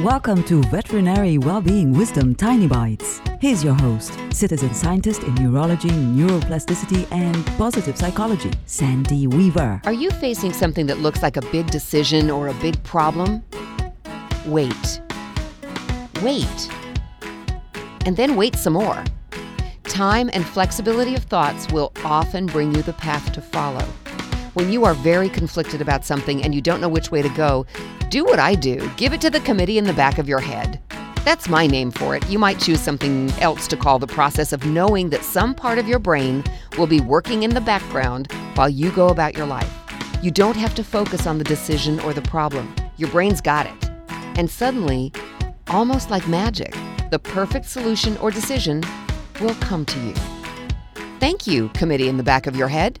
Welcome to Veterinary Wellbeing Wisdom Tiny Bites. Here's your host, citizen scientist in neurology, neuroplasticity, and positive psychology, Sandy Weaver. Are you facing something that looks like a big decision or a big problem? Wait. Wait. And then wait some more. Time and flexibility of thoughts will often bring you the path to follow. When you are very conflicted about something and you don't know which way to go, do what I do give it to the committee in the back of your head. That's my name for it. You might choose something else to call the process of knowing that some part of your brain will be working in the background while you go about your life. You don't have to focus on the decision or the problem. Your brain's got it. And suddenly, almost like magic, the perfect solution or decision will come to you. Thank you, committee in the back of your head.